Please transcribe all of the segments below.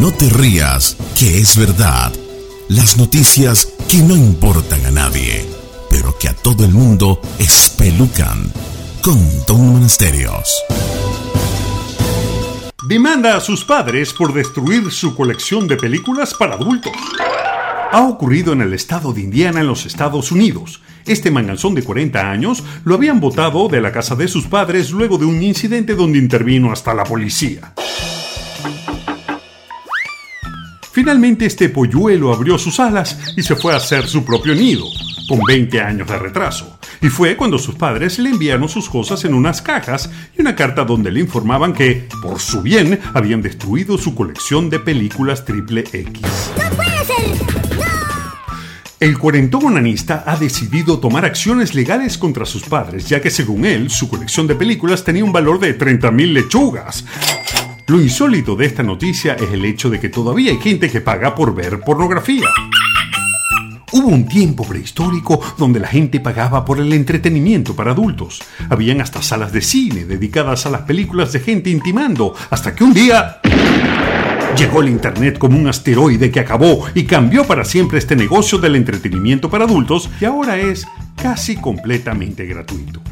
No te rías, que es verdad. Las noticias que no importan a nadie, pero que a todo el mundo espelucan. Con Don Monasterios. Demanda a sus padres por destruir su colección de películas para adultos. Ha ocurrido en el estado de Indiana en los Estados Unidos. Este manganzón de 40 años lo habían botado de la casa de sus padres luego de un incidente donde intervino hasta la policía. Finalmente este polluelo abrió sus alas y se fue a hacer su propio nido, con 20 años de retraso. Y fue cuando sus padres le enviaron sus cosas en unas cajas y una carta donde le informaban que, por su bien, habían destruido su colección de películas triple X. ¡No puede ser! El cuarentón onanista ha decidido tomar acciones legales contra sus padres, ya que según él, su colección de películas tenía un valor de 30.000 lechugas. Lo insólito de esta noticia es el hecho de que todavía hay gente que paga por ver pornografía. Hubo un tiempo prehistórico donde la gente pagaba por el entretenimiento para adultos. Habían hasta salas de cine dedicadas a las películas de gente intimando, hasta que un día... Llegó el Internet como un asteroide que acabó y cambió para siempre este negocio del entretenimiento para adultos y ahora es casi completamente gratuito.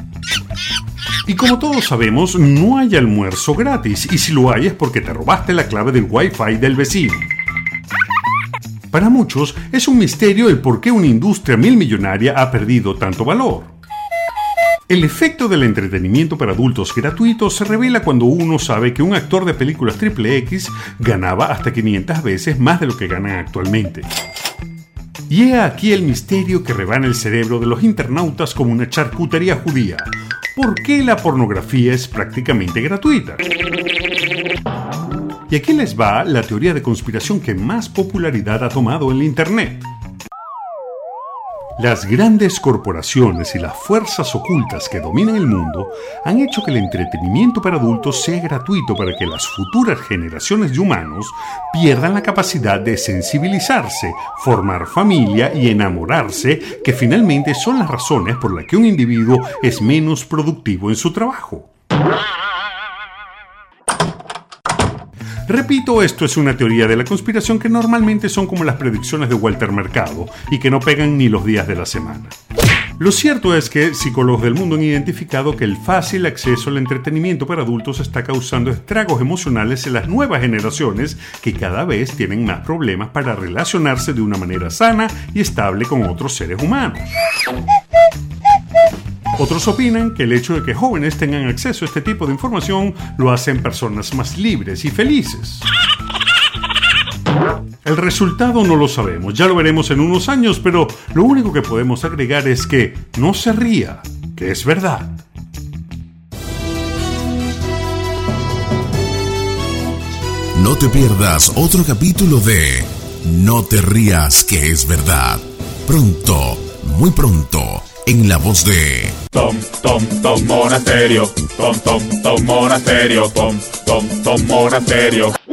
Y como todos sabemos, no hay almuerzo gratis y si lo hay es porque te robaste la clave del Wi-Fi del vecino. Para muchos es un misterio el por qué una industria mil millonaria ha perdido tanto valor. El efecto del entretenimiento para adultos gratuito se revela cuando uno sabe que un actor de películas triple X ganaba hasta 500 veces más de lo que ganan actualmente. Y he aquí el misterio que rebana el cerebro de los internautas como una charcutería judía. ¿Por qué la pornografía es prácticamente gratuita? Y aquí les va la teoría de conspiración que más popularidad ha tomado en la Internet. Las grandes corporaciones y las fuerzas ocultas que dominan el mundo han hecho que el entretenimiento para adultos sea gratuito para que las futuras generaciones de humanos pierdan la capacidad de sensibilizarse, formar familia y enamorarse, que finalmente son las razones por las que un individuo es menos productivo en su trabajo. Repito, esto es una teoría de la conspiración que normalmente son como las predicciones de Walter Mercado y que no pegan ni los días de la semana. Lo cierto es que psicólogos del mundo han identificado que el fácil acceso al entretenimiento para adultos está causando estragos emocionales en las nuevas generaciones que cada vez tienen más problemas para relacionarse de una manera sana y estable con otros seres humanos. Otros opinan que el hecho de que jóvenes tengan acceso a este tipo de información lo hacen personas más libres y felices. El resultado no lo sabemos, ya lo veremos en unos años, pero lo único que podemos agregar es que no se ría, que es verdad. No te pierdas otro capítulo de No te rías, que es verdad. Pronto, muy pronto en la voz de Tom, Tom, Tom Monasterio, Tom, Tom, Tom Monasterio, Tom, Tom, Tom Monasterio.